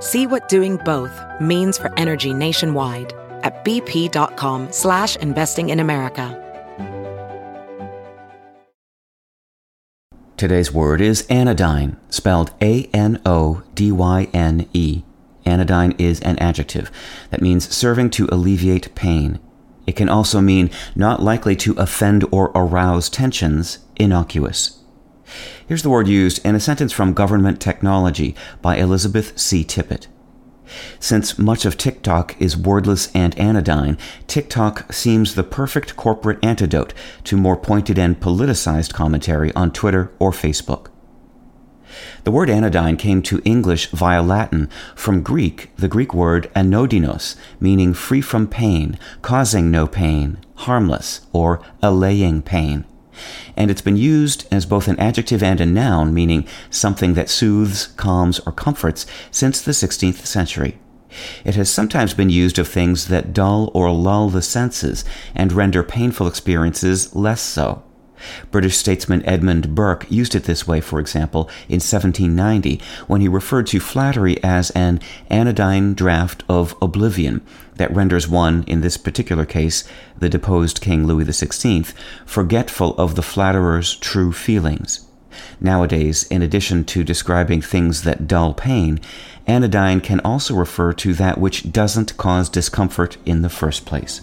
See what doing both means for energy nationwide at bp.com slash investing in America. Today's word is anodyne, spelled A-N-O-D-Y-N-E. Anodyne is an adjective that means serving to alleviate pain. It can also mean not likely to offend or arouse tensions, innocuous. Here's the word used in a sentence from Government Technology by Elizabeth C. Tippett. Since much of TikTok is wordless and anodyne, TikTok seems the perfect corporate antidote to more pointed and politicized commentary on Twitter or Facebook. The word anodyne came to English via Latin from Greek, the Greek word anodinos, meaning free from pain, causing no pain, harmless, or allaying pain and it's been used as both an adjective and a noun, meaning something that soothes, calms, or comforts, since the 16th century. It has sometimes been used of things that dull or lull the senses and render painful experiences less so. British statesman Edmund Burke used it this way, for example, in 1790, when he referred to flattery as an anodyne draught of oblivion that renders one, in this particular case, the deposed King Louis XVI, forgetful of the flatterer's true feelings. Nowadays, in addition to describing things that dull pain, anodyne can also refer to that which doesn't cause discomfort in the first place.